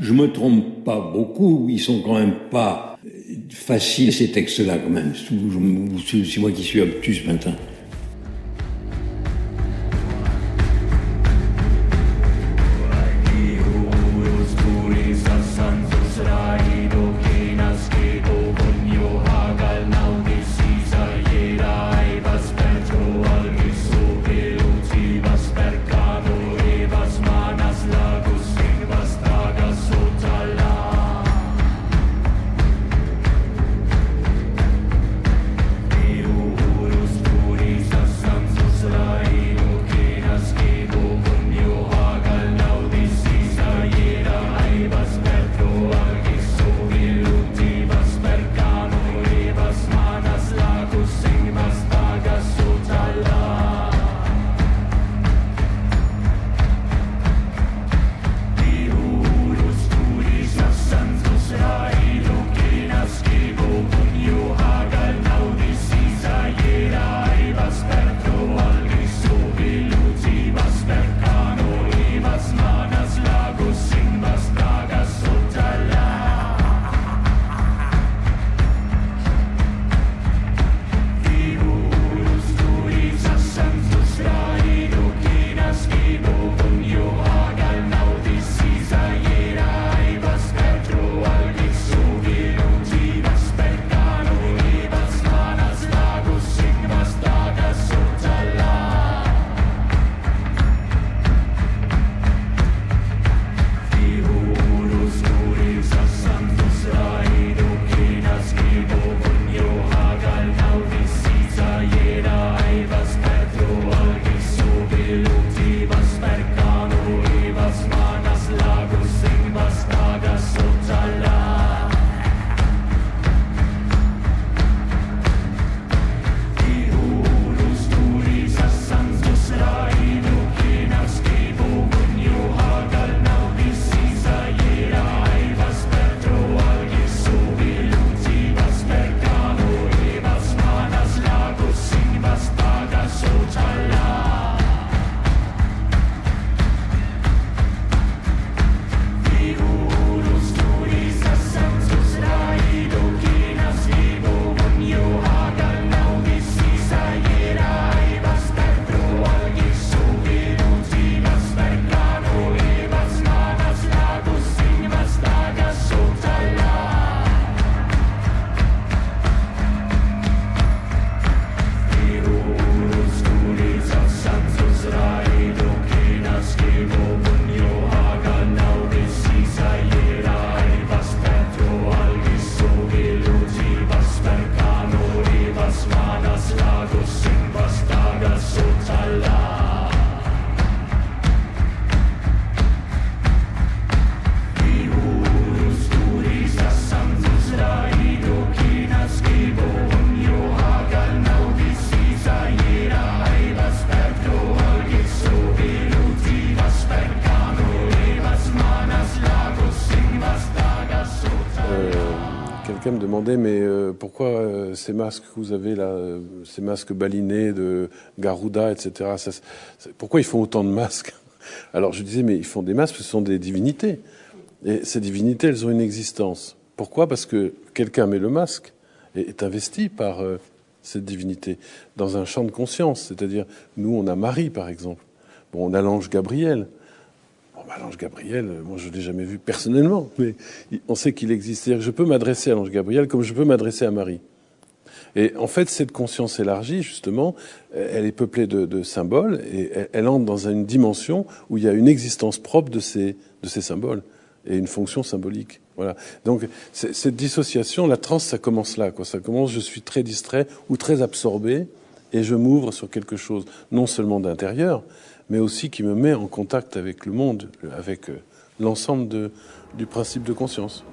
Je me trompe pas beaucoup, ils sont quand même pas faciles ces textes-là quand même. C'est moi qui suis obtus mais euh, pourquoi euh, ces masques que vous avez là, euh, ces masques balinés de Garuda, etc., pourquoi ils font autant de masques? Alors je disais, mais ils font des masques, ce sont des divinités. Et ces divinités, elles ont une existence. Pourquoi? Parce que quelqu'un met le masque et est investi par cette divinité dans un champ de conscience. C'est-à-dire, nous, on a Marie, par exemple. Bon, on a l'ange Gabriel. Bah, l'ange Gabriel, euh, moi je ne l'ai jamais vu personnellement, mais on sait qu'il existe. Je peux m'adresser à l'ange Gabriel comme je peux m'adresser à Marie. Et en fait, cette conscience élargie, justement, elle est peuplée de, symboles et elle, entre dans une dimension où il y a une existence propre de ces, de ces symboles et une fonction symbolique. Voilà. Donc cette dissociation, la transe, ça commence là. Quoi. Ça commence, je suis très distrait ou très absorbé et je m'ouvre sur quelque chose, non seulement d'intérieur, mais aussi qui me met en contact avec le monde, avec euh, l'ensemble du principe de conscience.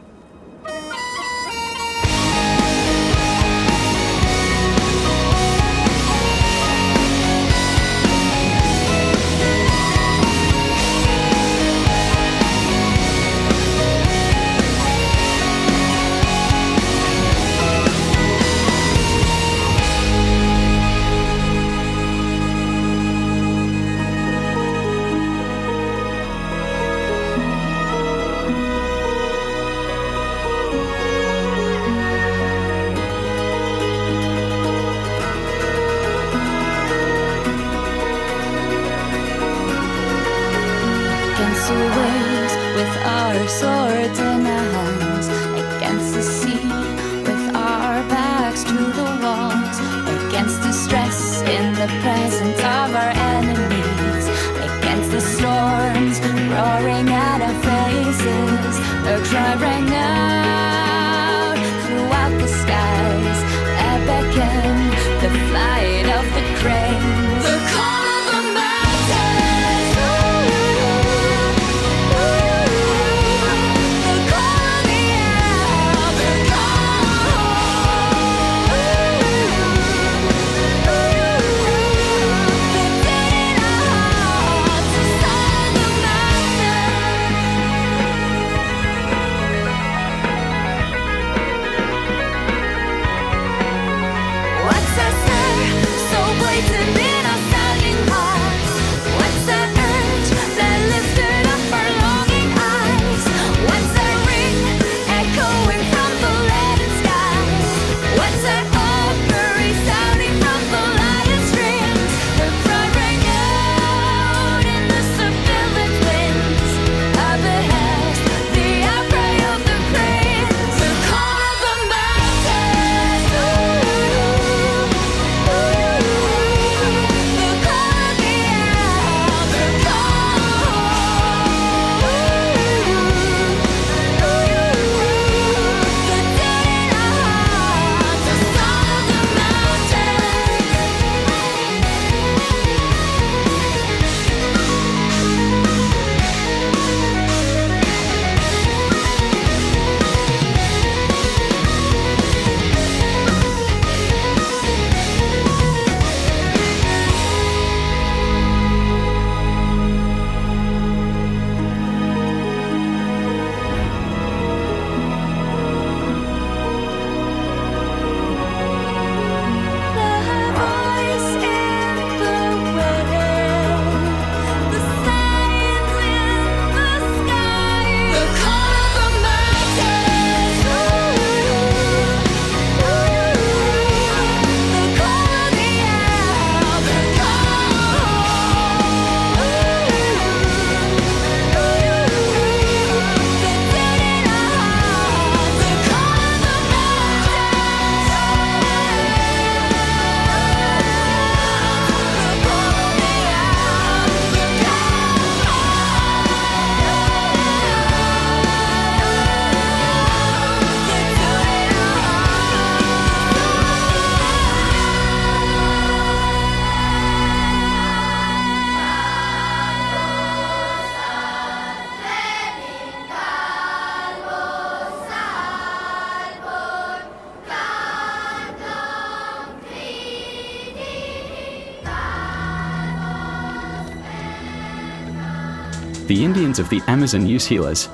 The Indians of the Amazon use healers,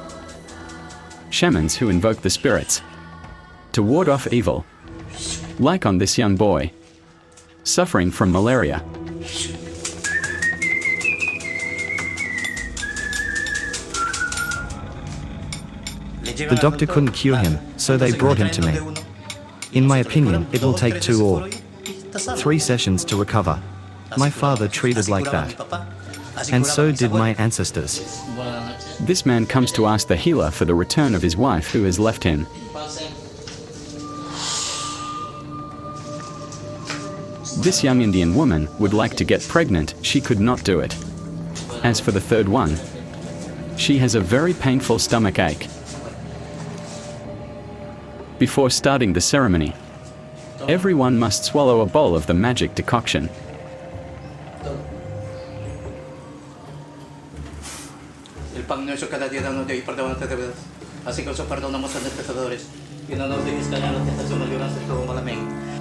shamans who invoke the spirits, to ward off evil, like on this young boy, suffering from malaria. The doctor couldn't cure him, so they brought him to me. In my opinion, it will take two or three sessions to recover. My father treated like that. And so did my ancestors. This man comes to ask the healer for the return of his wife who has left him. This young Indian woman would like to get pregnant, she could not do it. As for the third one, she has a very painful stomach ache. Before starting the ceremony, everyone must swallow a bowl of the magic decoction. Nuestro cada día danos de hoy, perdónanos de deudas, así como perdonamos a nuestros pecadores. Y no nos dejes caer en la tentación, mas líbranos de todo mal. Amén.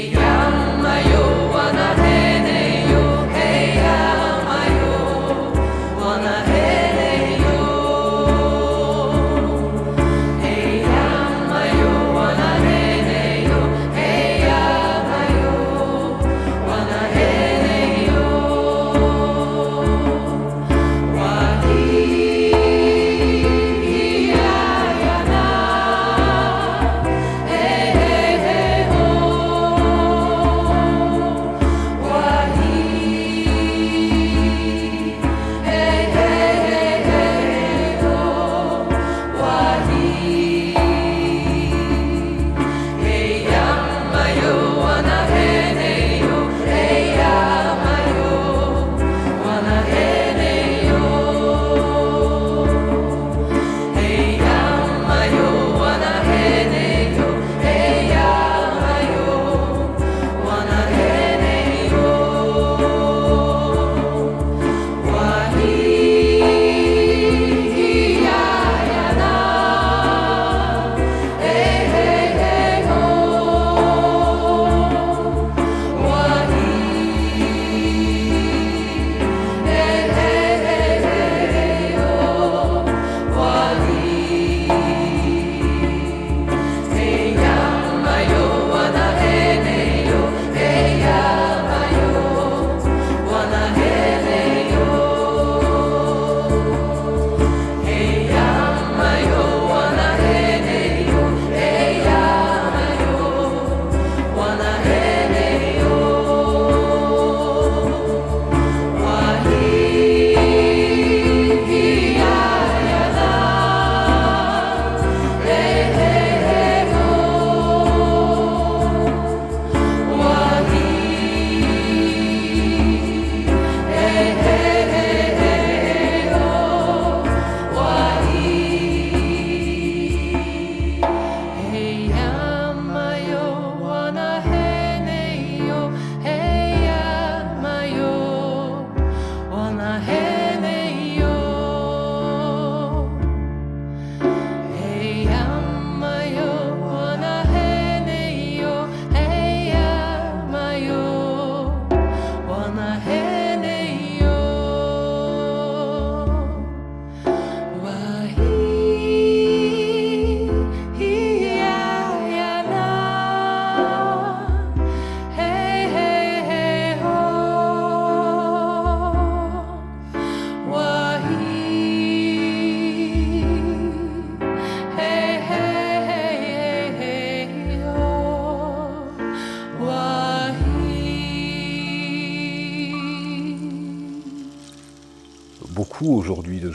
にやん迷わなへ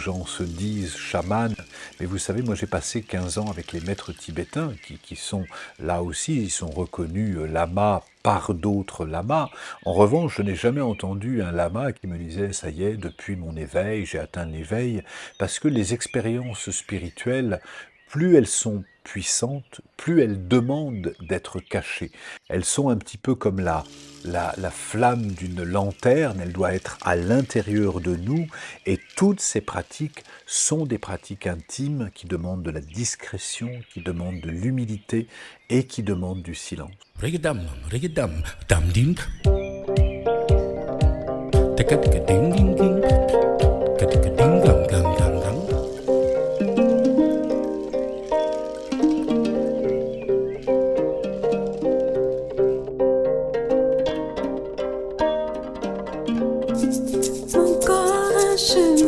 gens se disent chamans, mais vous savez, moi j'ai passé 15 ans avec les maîtres tibétains qui, qui sont là aussi, ils sont reconnus euh, lamas par d'autres lamas. En revanche, je n'ai jamais entendu un lama qui me disait ça y est, depuis mon éveil, j'ai atteint l'éveil, parce que les expériences spirituelles, plus elles sont puissantes, plus elles demandent d'être cachées. Elles sont un petit peu comme la, la, la flamme d'une lanterne, elle doit être à l'intérieur de nous, et toutes ces pratiques sont des pratiques intimes qui demandent de la discrétion, qui demandent de l'humilité et qui demandent du silence. 是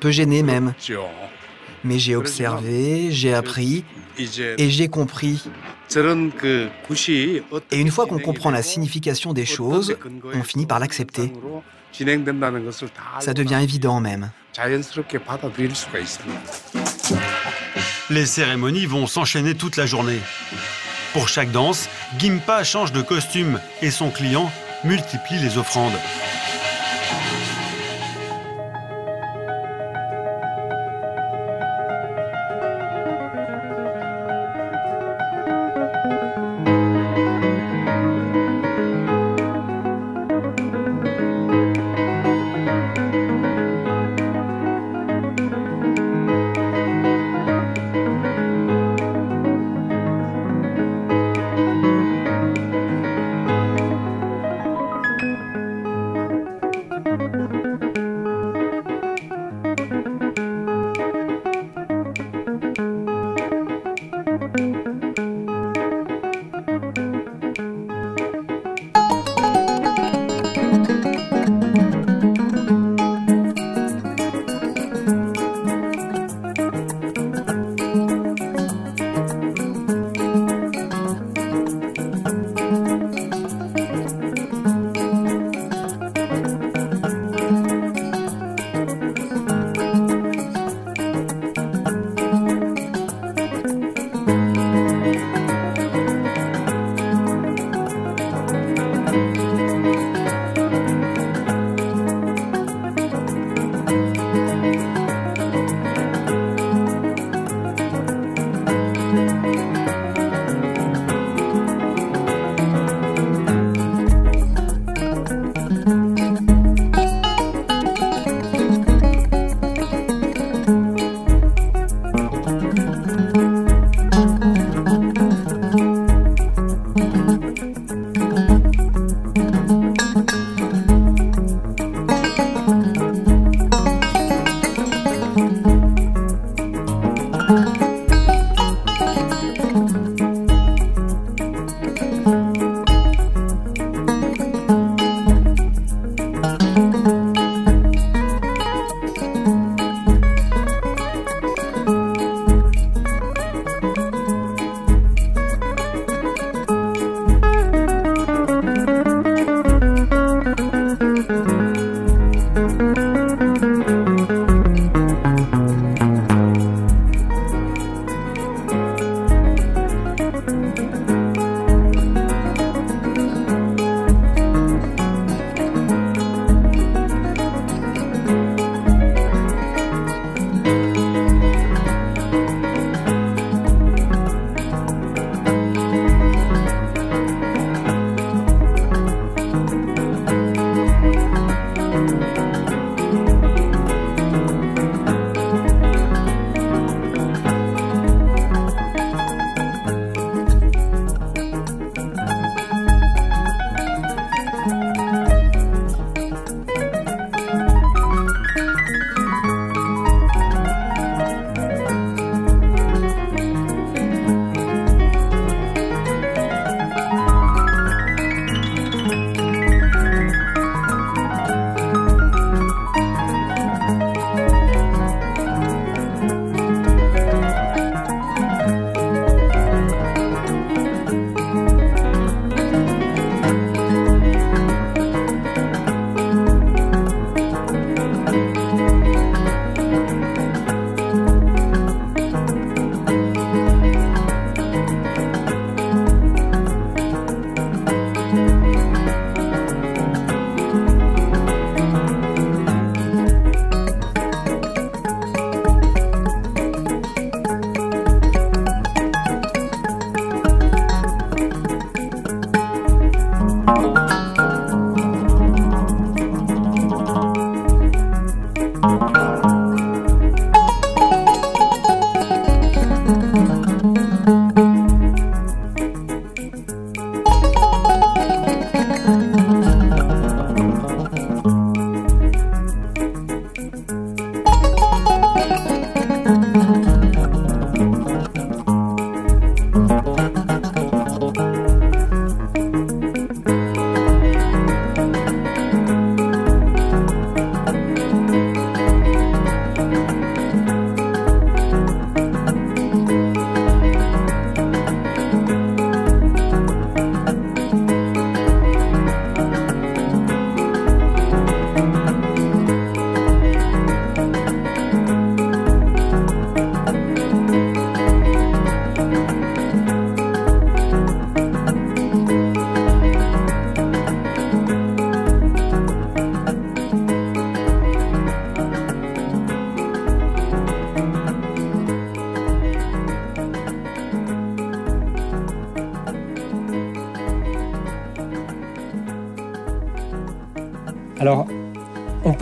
peu gêné même. Mais j'ai observé, j'ai appris et j'ai compris. Et une fois qu'on comprend la signification des choses, on finit par l'accepter. Ça devient évident même. Les cérémonies vont s'enchaîner toute la journée. Pour chaque danse, Gimpa change de costume et son client multiplie les offrandes.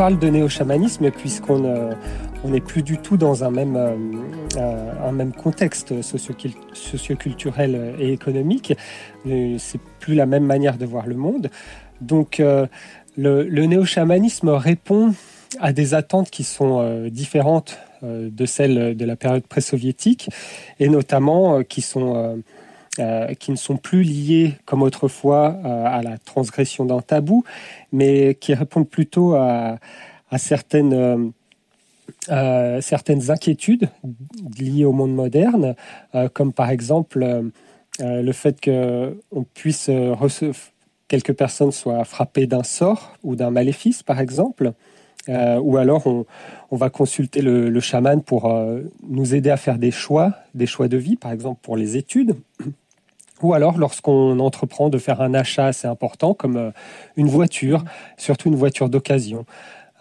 Parle de néo-chamanisme puisqu'on euh, n'est plus du tout dans un même, euh, euh, contexte sociocul- socioculturel et économique. C'est plus la même manière de voir le monde. Donc, le, le néo-chamanisme répond à des attentes qui sont différentes de celles de la période pré-soviétique et notamment qui sont euh, qui ne sont plus liées comme autrefois euh, à la transgression d'un tabou, mais qui répondent plutôt à, certaines, euh, certaines inquiétudes liées au monde moderne, comme par exemple le fait que on puisse quelques personnes soient frappées d'un sort ou d'un maléfice, par exemple. Ou alors on, va consulter le, le chaman pour nous aider à faire des choix, des choix de vie, par exemple pour les études. Ou alors lorsqu'on entreprend de faire un achat assez important comme euh, une voiture, surtout une voiture d'occasion,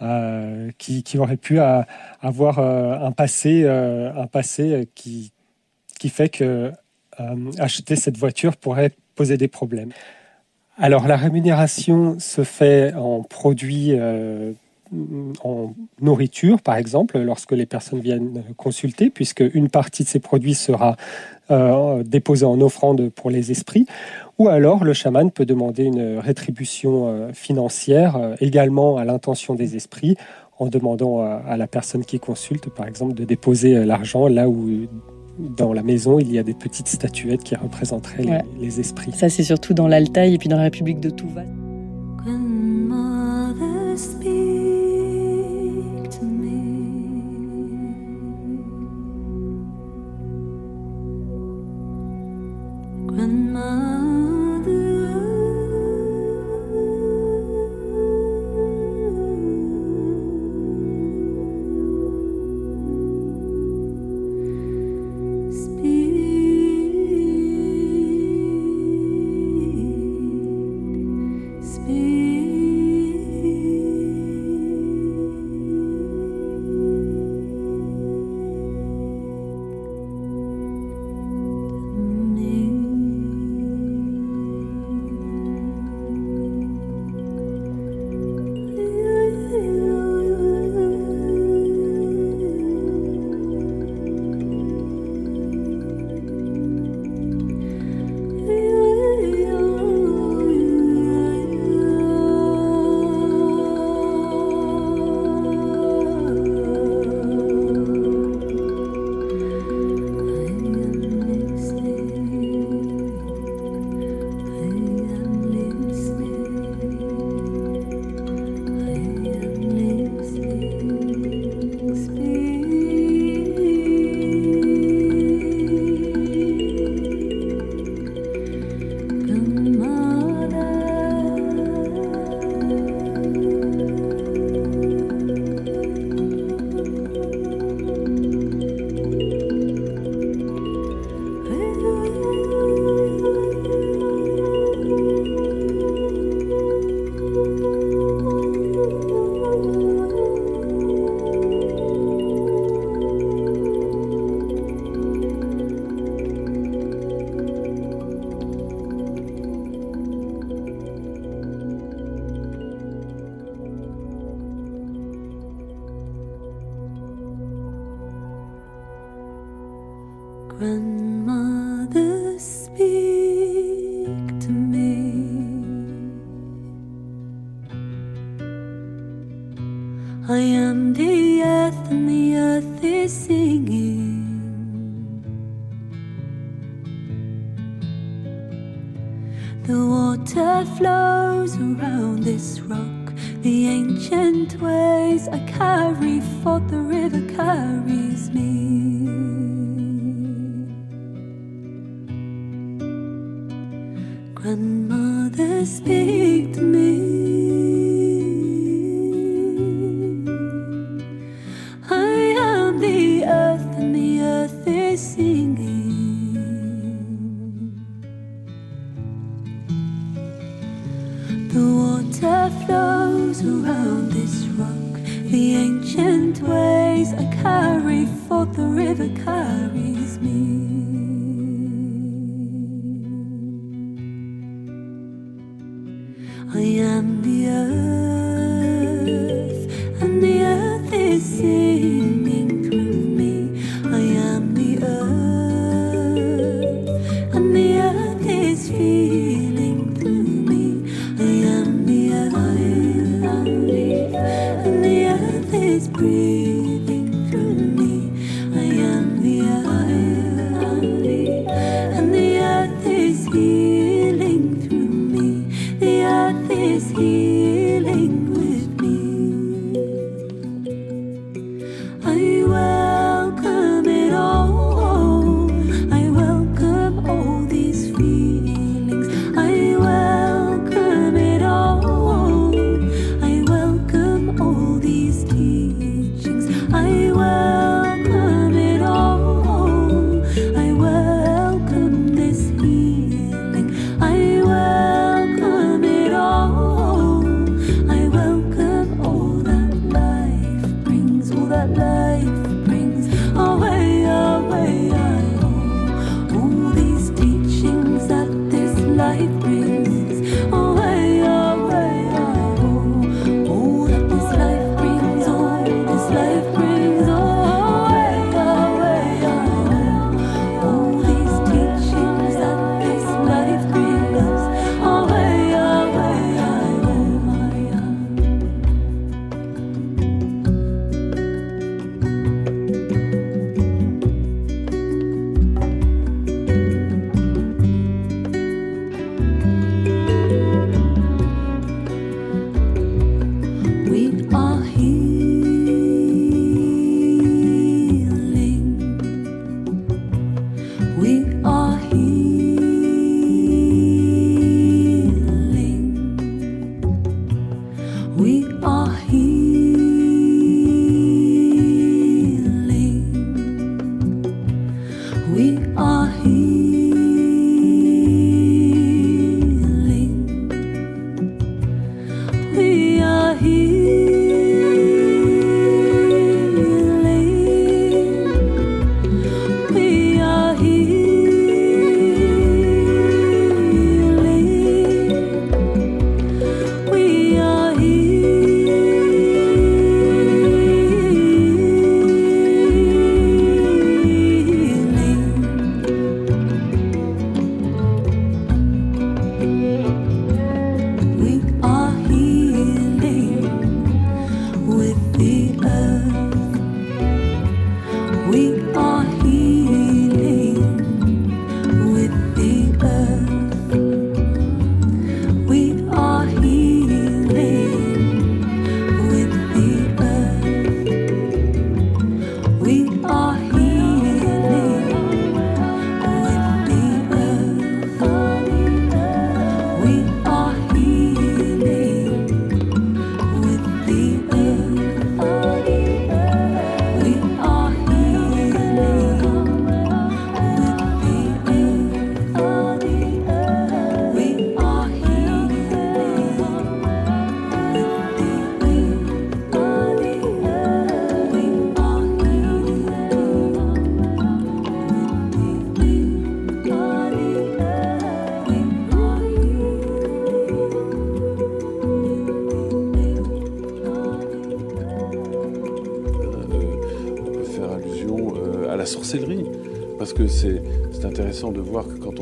euh, qui, aurait pu euh, avoir un passé, un passé qui, qui fait que acheter cette voiture pourrait poser des problèmes. Alors la rémunération se fait en produits, en nourriture par exemple, lorsque les personnes viennent consulter, puisque une partie de ces produits sera euh, déposée en offrande pour les esprits, ou alors le chaman peut demander une rétribution euh, financière euh, également à l'intention des esprits, en demandant à, à la personne qui consulte, par exemple, de déposer l'argent là où dans la maison il y a des petites statuettes qui représenteraient les- les esprits. Ça, c'est surtout dans l'Altaï et puis dans la République de Touva. is here.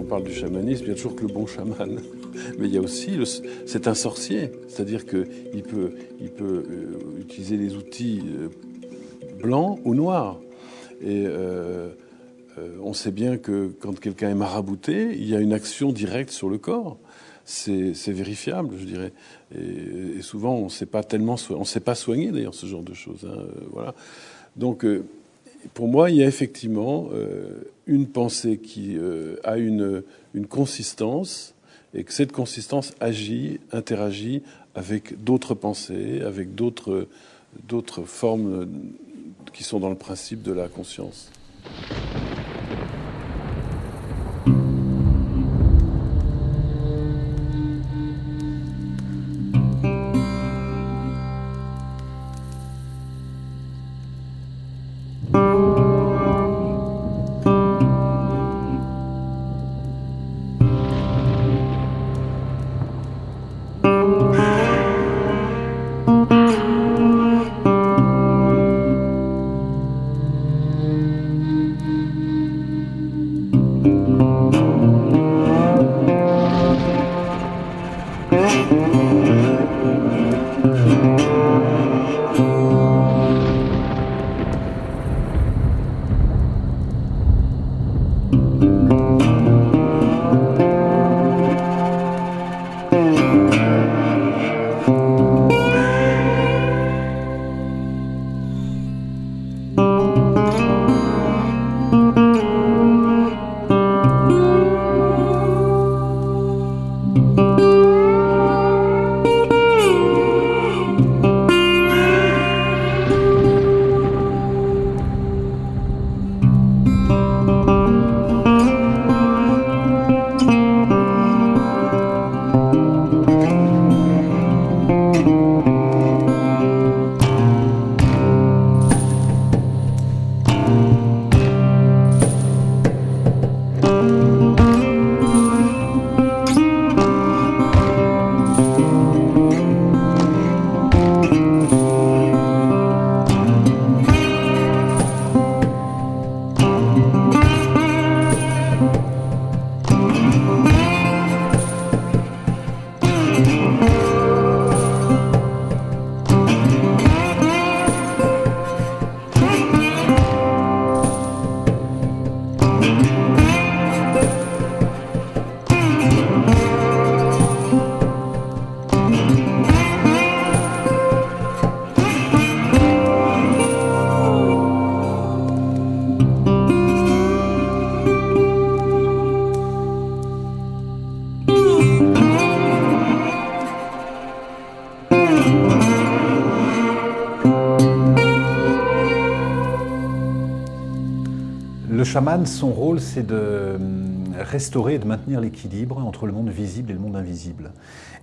On parle du chamanisme, il y a toujours que le bon chaman. Mais il y a aussi, c'est un sorcier, c'est-à-dire qu'il peut, il peut euh, utiliser des outils euh, blancs ou noirs. Et euh, on sait bien que quand quelqu'un est marabouté, il y a une action directe sur le corps. C'est vérifiable, je dirais. Et, souvent, on ne sait pas tellement, on sait pas soigner d'ailleurs ce genre de choses. Hein, voilà. Donc, pour moi, il y a effectivement euh, une pensée qui euh, a une, une consistance et que cette consistance agit, interagit avec d'autres pensées, avec d'autres formes qui sont dans le principe de la conscience. Chaman, son rôle, c'est de euh, restaurer et de maintenir l'équilibre entre le monde visible et le monde invisible.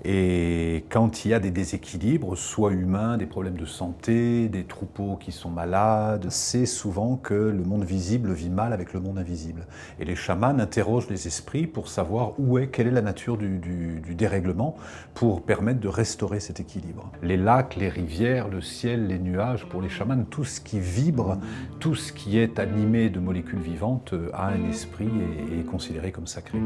Et quand il y a des déséquilibres, soit humains, des problèmes de santé, des troupeaux qui sont malades, c'est souvent que le monde visible vit mal avec le monde invisible. Et les chamans interrogent les esprits pour savoir où est, quelle est la nature du, dérèglement, pour permettre de restaurer cet équilibre. Les lacs, les rivières, le ciel, les nuages, pour les chamans, tout ce qui vibre, tout ce qui est animé de molécules vivantes euh, a un esprit et est considéré comme sacré.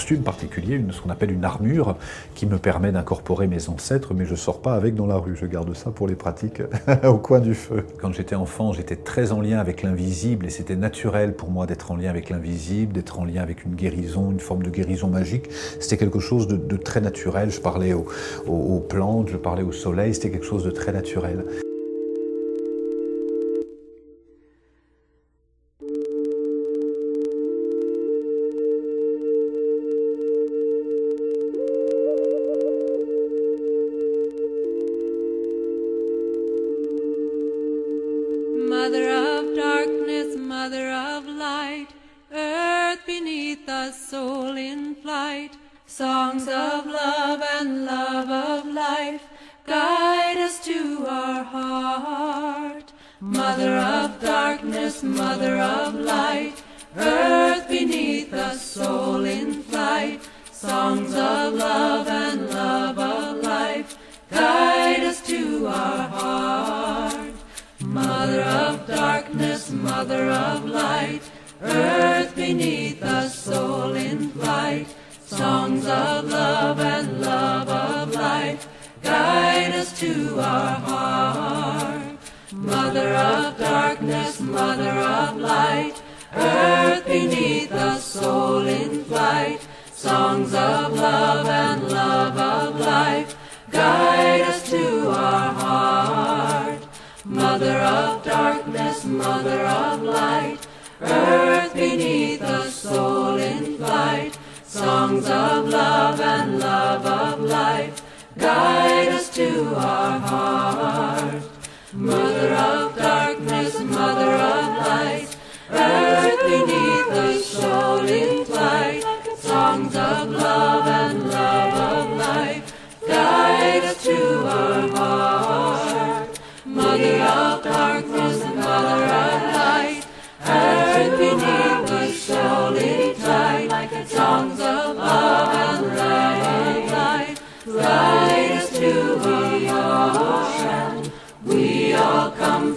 Costume particulier, ce qu'on appelle une armure, qui me permet d'incorporer mes ancêtres, mais je sors pas avec dans la rue. Je garde ça pour les pratiques au coin du feu. Quand j'étais enfant, j'étais très en lien avec l'invisible et c'était naturel pour moi d'être en lien avec l'invisible, d'être en lien avec une guérison, une forme de guérison magique. C'était quelque chose de, très naturel. Je parlais aux plantes, je parlais au soleil, c'était quelque chose de très naturel. Songs of love and love of life, guide us to our heart. Mother of darkness, mother of light, earth beneath us, soul in flight, songs of love and love of life, guide us to our heart. Mother of darkness, mother of light, earth beneath us, soul in flight, songs of love and love of life, guide us to our heart. Mother of darkness, mother of light, earth beneath us, soul in flight, songs of love and love of life, guide us to our heart. Mother of darkness, mother of light, earth of love and love of life, guide us to our heart.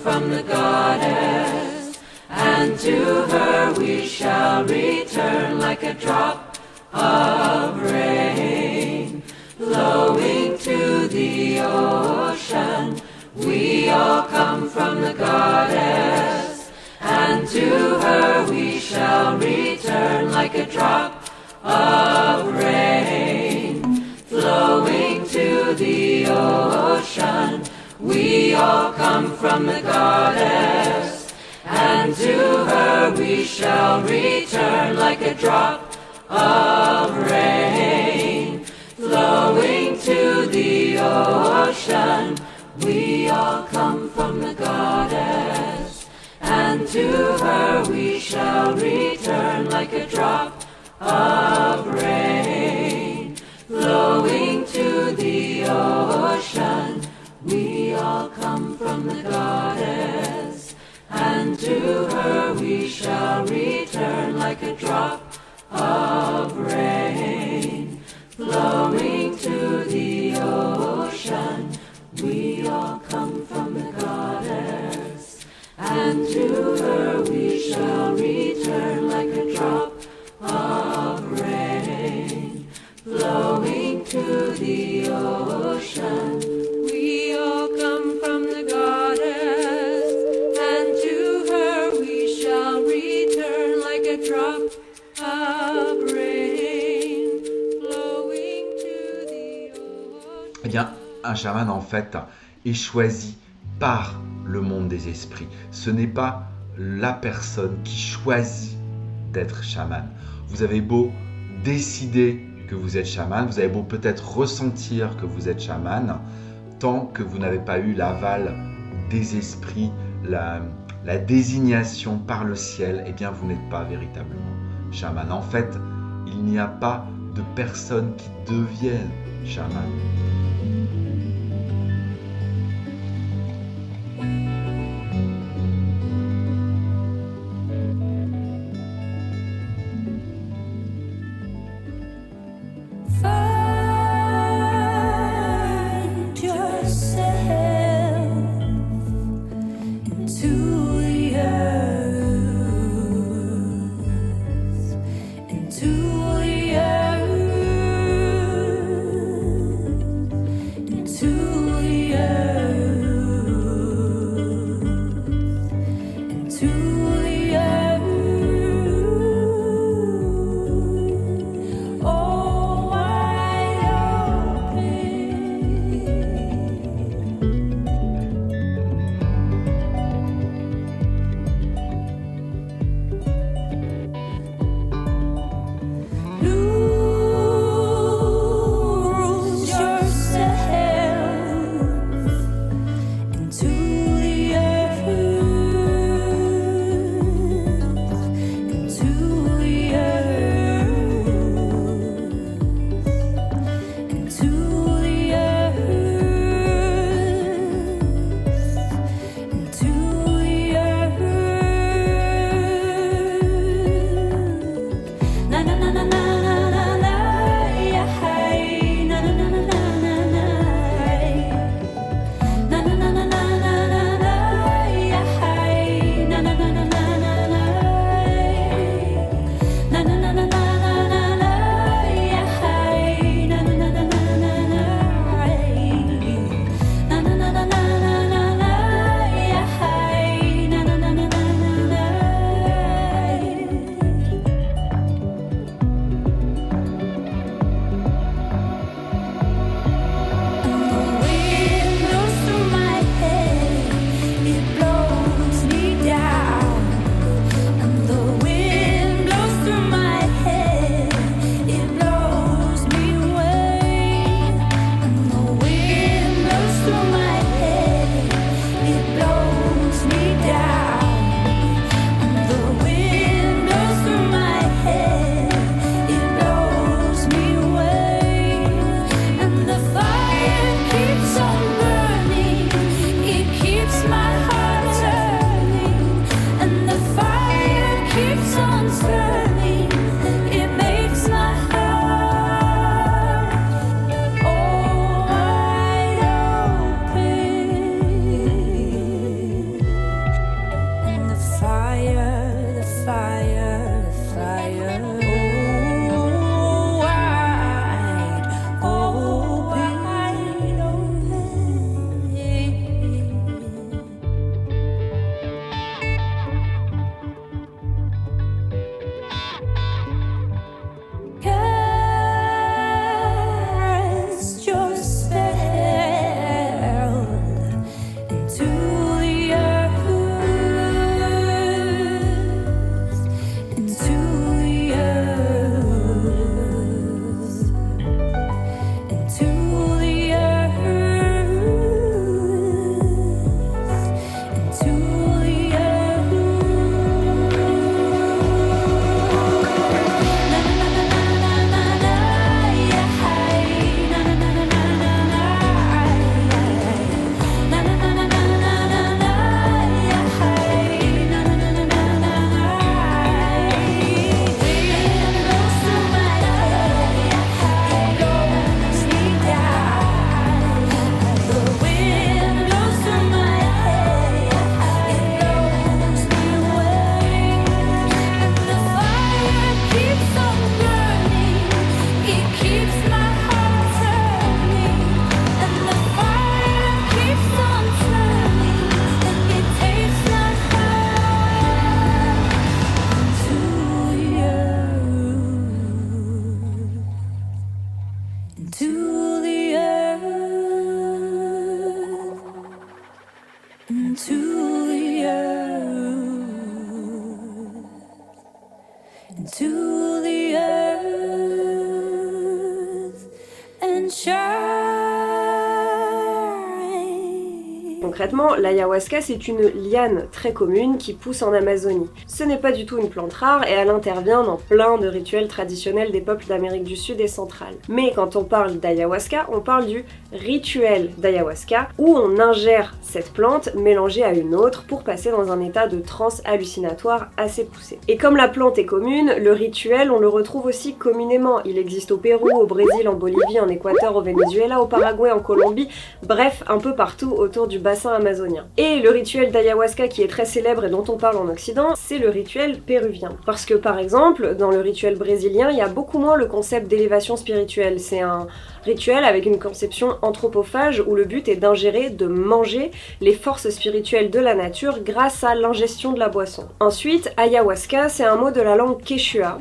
from the goddess, and to her we shall return like a drop of rain, flowing to the ocean. We all come from the goddess, and to her we shall return like a drop of rain, flowing to the ocean. We all come from the goddess, and to her we shall return like a drop of rain flowing to the ocean. We all come from the goddess, and to her we shall return like a drop of rain flowing to the ocean. We all come from the goddess, and to her we shall return like a drop of rain flowing to the ocean. We all come from the goddess, and to her we shall return like a drop of rain flowing to the ocean. Chaman, en fait, est choisi par le monde des esprits. Ce n'est pas la personne qui choisit d'être chaman. Vous avez beau décider que vous êtes chaman, vous avez beau peut-être ressentir que vous êtes chaman, tant que vous n'avez pas eu l'aval des esprits, la, désignation par le ciel, eh bien vous n'êtes pas véritablement chaman. En fait, il n'y a pas de personnes qui deviennent chaman. L'ayahuasca, c'est une liane très commune qui pousse en Amazonie. Ce n'est pas du tout une plante rare et elle intervient dans plein de rituels traditionnels des peuples d'Amérique du Sud et centrale. Mais quand on parle d'ayahuasca, on parle du rituel d'ayahuasca où on ingère cette plante mélangée à une autre pour passer dans un état de transe hallucinatoire assez poussé. Et comme la plante est commune, le rituel, on le retrouve aussi communément. Il existe au Pérou, au Brésil, en Bolivie, en Équateur, au Venezuela, au Paraguay, en Colombie, bref, un peu partout autour du bassin amazonien. Et le rituel d'ayahuasca qui est très célèbre et dont on parle en Occident, c'est le rituel péruvien. Parce que par exemple, dans le rituel brésilien, il y a beaucoup moins le concept d'élévation spirituelle. C'est un rituel avec une conception anthropophage où le but est d'ingérer, de manger les forces spirituelles de la nature grâce à l'ingestion de la boisson. Ensuite, ayahuasca, c'est un mot de la langue quechua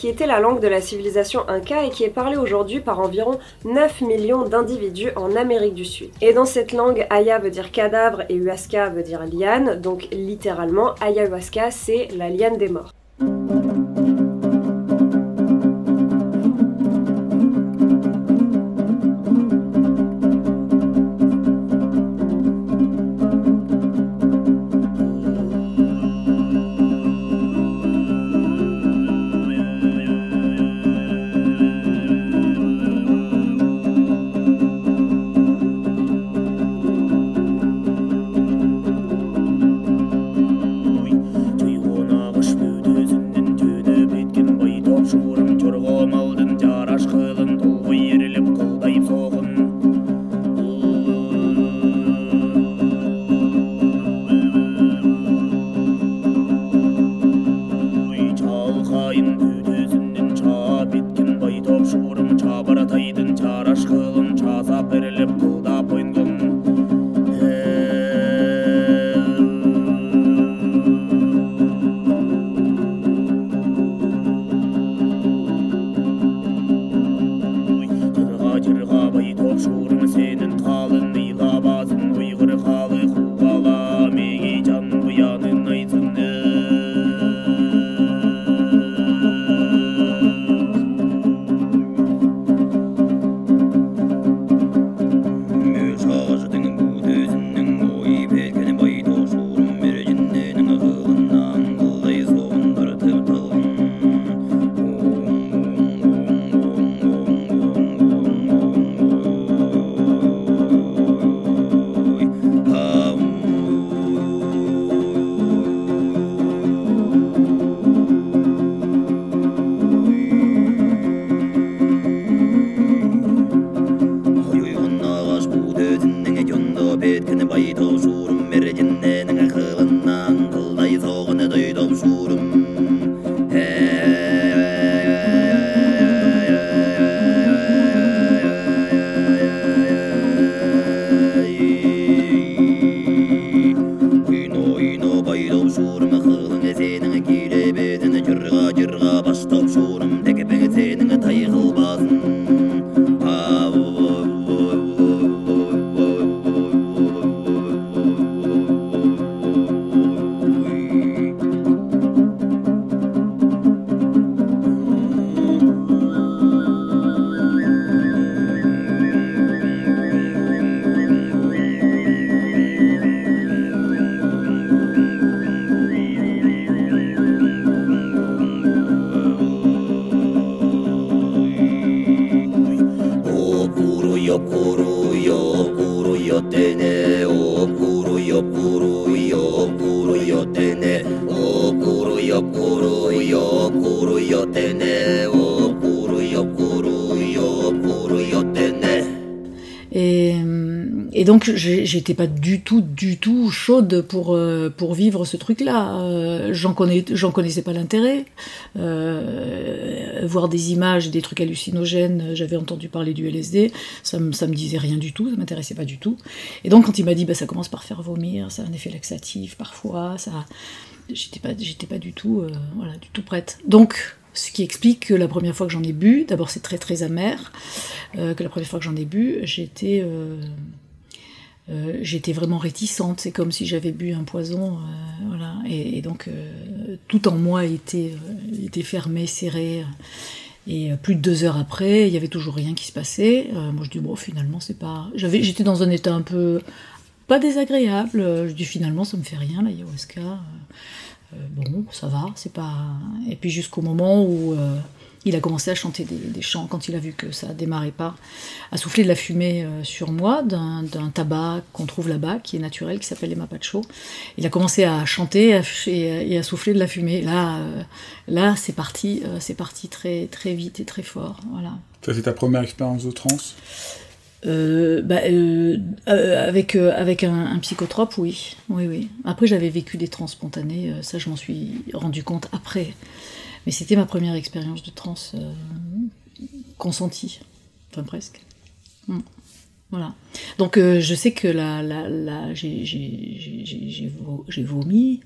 qui était la langue de la civilisation inca et qui est parlée aujourd'hui par environ 9 millions d'individus en Amérique du Sud. Et dans cette langue, aya veut dire cadavre et huasca veut dire liane, donc littéralement, ayahuasca c'est la liane des morts. J'étais pas du tout, du tout chaude pour euh, pour vivre ce truc-là. Euh, j'en connais, j'en connaissais pas l'intérêt. Euh, voir des images, des trucs hallucinogènes. J'avais entendu parler du LSD, ça me ça me disait rien du tout, ça m'intéressait pas du tout. Et donc quand il m'a dit bah ça commence par faire vomir, ça a un effet laxatif parfois, ça j'étais pas j'étais pas du tout voilà du tout prête. Donc Ce qui explique que la première fois que j'en ai bu, d'abord c'est très très amer, que la première fois que j'en ai bu, j'étais euh, j'étais vraiment réticente. C'est comme si j'avais bu un poison, euh, voilà. Et, donc euh, tout en moi était fermé, serré. Et plus de deux heures après, il y avait toujours rien qui se passait. Moi, je dis bon, finalement, c'est pas. J'avais, j'étais dans un état un peu pas désagréable. Je dis finalement, ça me fait rien l'ayahuasca. Euh, euh, bon, ça va, c'est pas. Et puis jusqu'au moment où il a commencé à chanter des, des chants, quand il a vu que ça démarrait pas, à souffler de la fumée euh, sur moi d'un tabac qu'on trouve là-bas, qui est naturel, qui s'appelle les mapacho. Il a commencé à chanter à et, à- et à souffler de la fumée. Là, euh, là, c'est parti, euh, c'est parti très très vite et très fort. Voilà. Ça, c'est ta première expérience de transe Euh, bah, euh, euh, avec avec un, un psychotrope, oui, oui, oui. Après, j'avais vécu des trans spontanées, ça, je m'en suis rendu compte après. Mais c'était ma première expérience de trans euh, consentie, enfin presque. Mm. Voilà. Donc euh, je sais que là, là, là j'ai- j'ai j'ai- j'ai vo- j'ai vomi,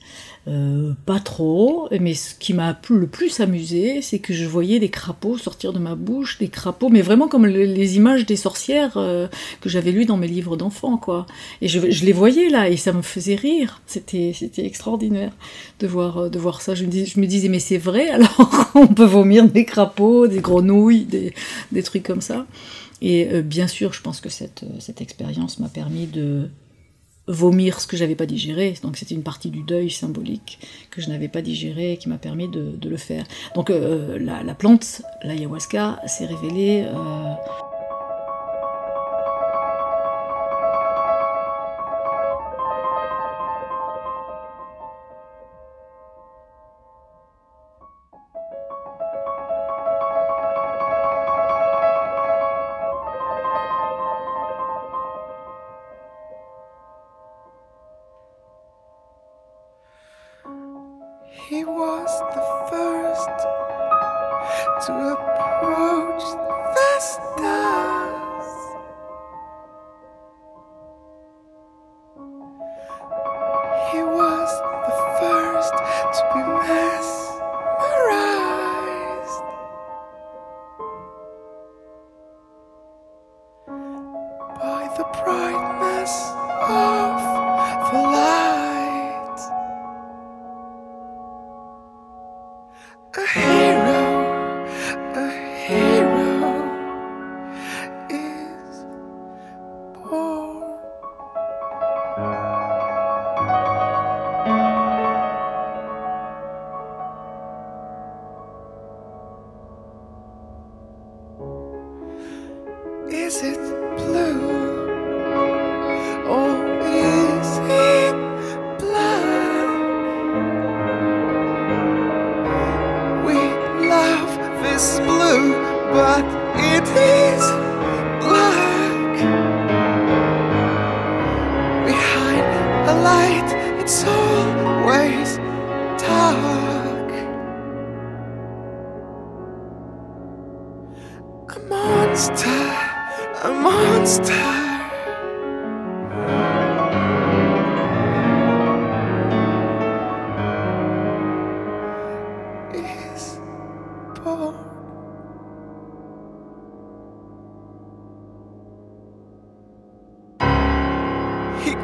euh, pas trop, mais ce qui m'a le plus amusé, c'est que je voyais des crapauds sortir de ma bouche, des crapauds, mais vraiment comme le- les images des sorcières euh, que j'avais lues dans mes livres d'enfants, quoi. Et je, je les voyais là, et ça me faisait rire. C'était extraordinaire de voir, euh, de voir ça. Je me, je me disais, mais c'est vrai, alors on peut vomir des crapauds, des grenouilles, des, des trucs comme ça. Et euh, bien sûr, je pense que cette, euh, cette expérience m'a permis de vomir ce que j'avais pas digéré. Donc c'était une partie du deuil symbolique que je n'avais pas digéré et qui m'a permis de, de le faire. Donc euh, la, la plante, l'ayahuasca, s'est révélée. euh,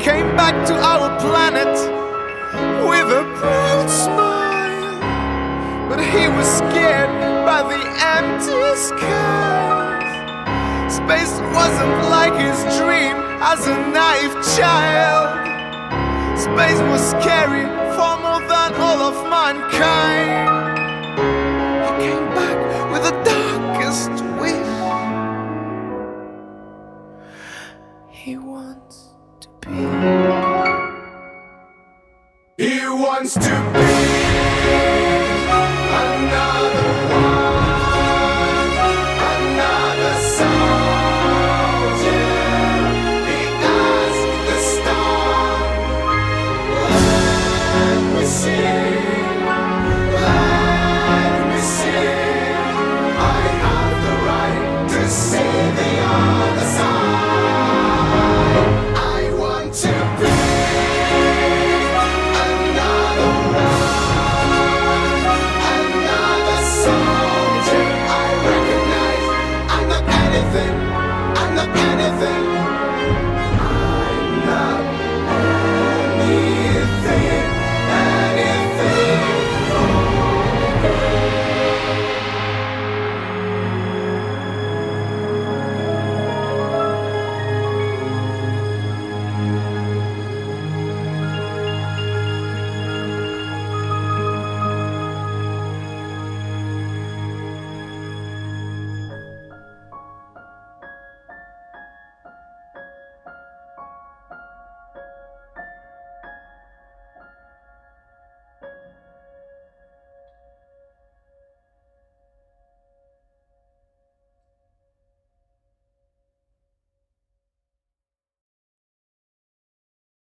came back to our planet with a proud smile, but he was scared by the empty skies. Space wasn't like his dream as a naive child. Space was scary for more than all of mankind. He came one's to.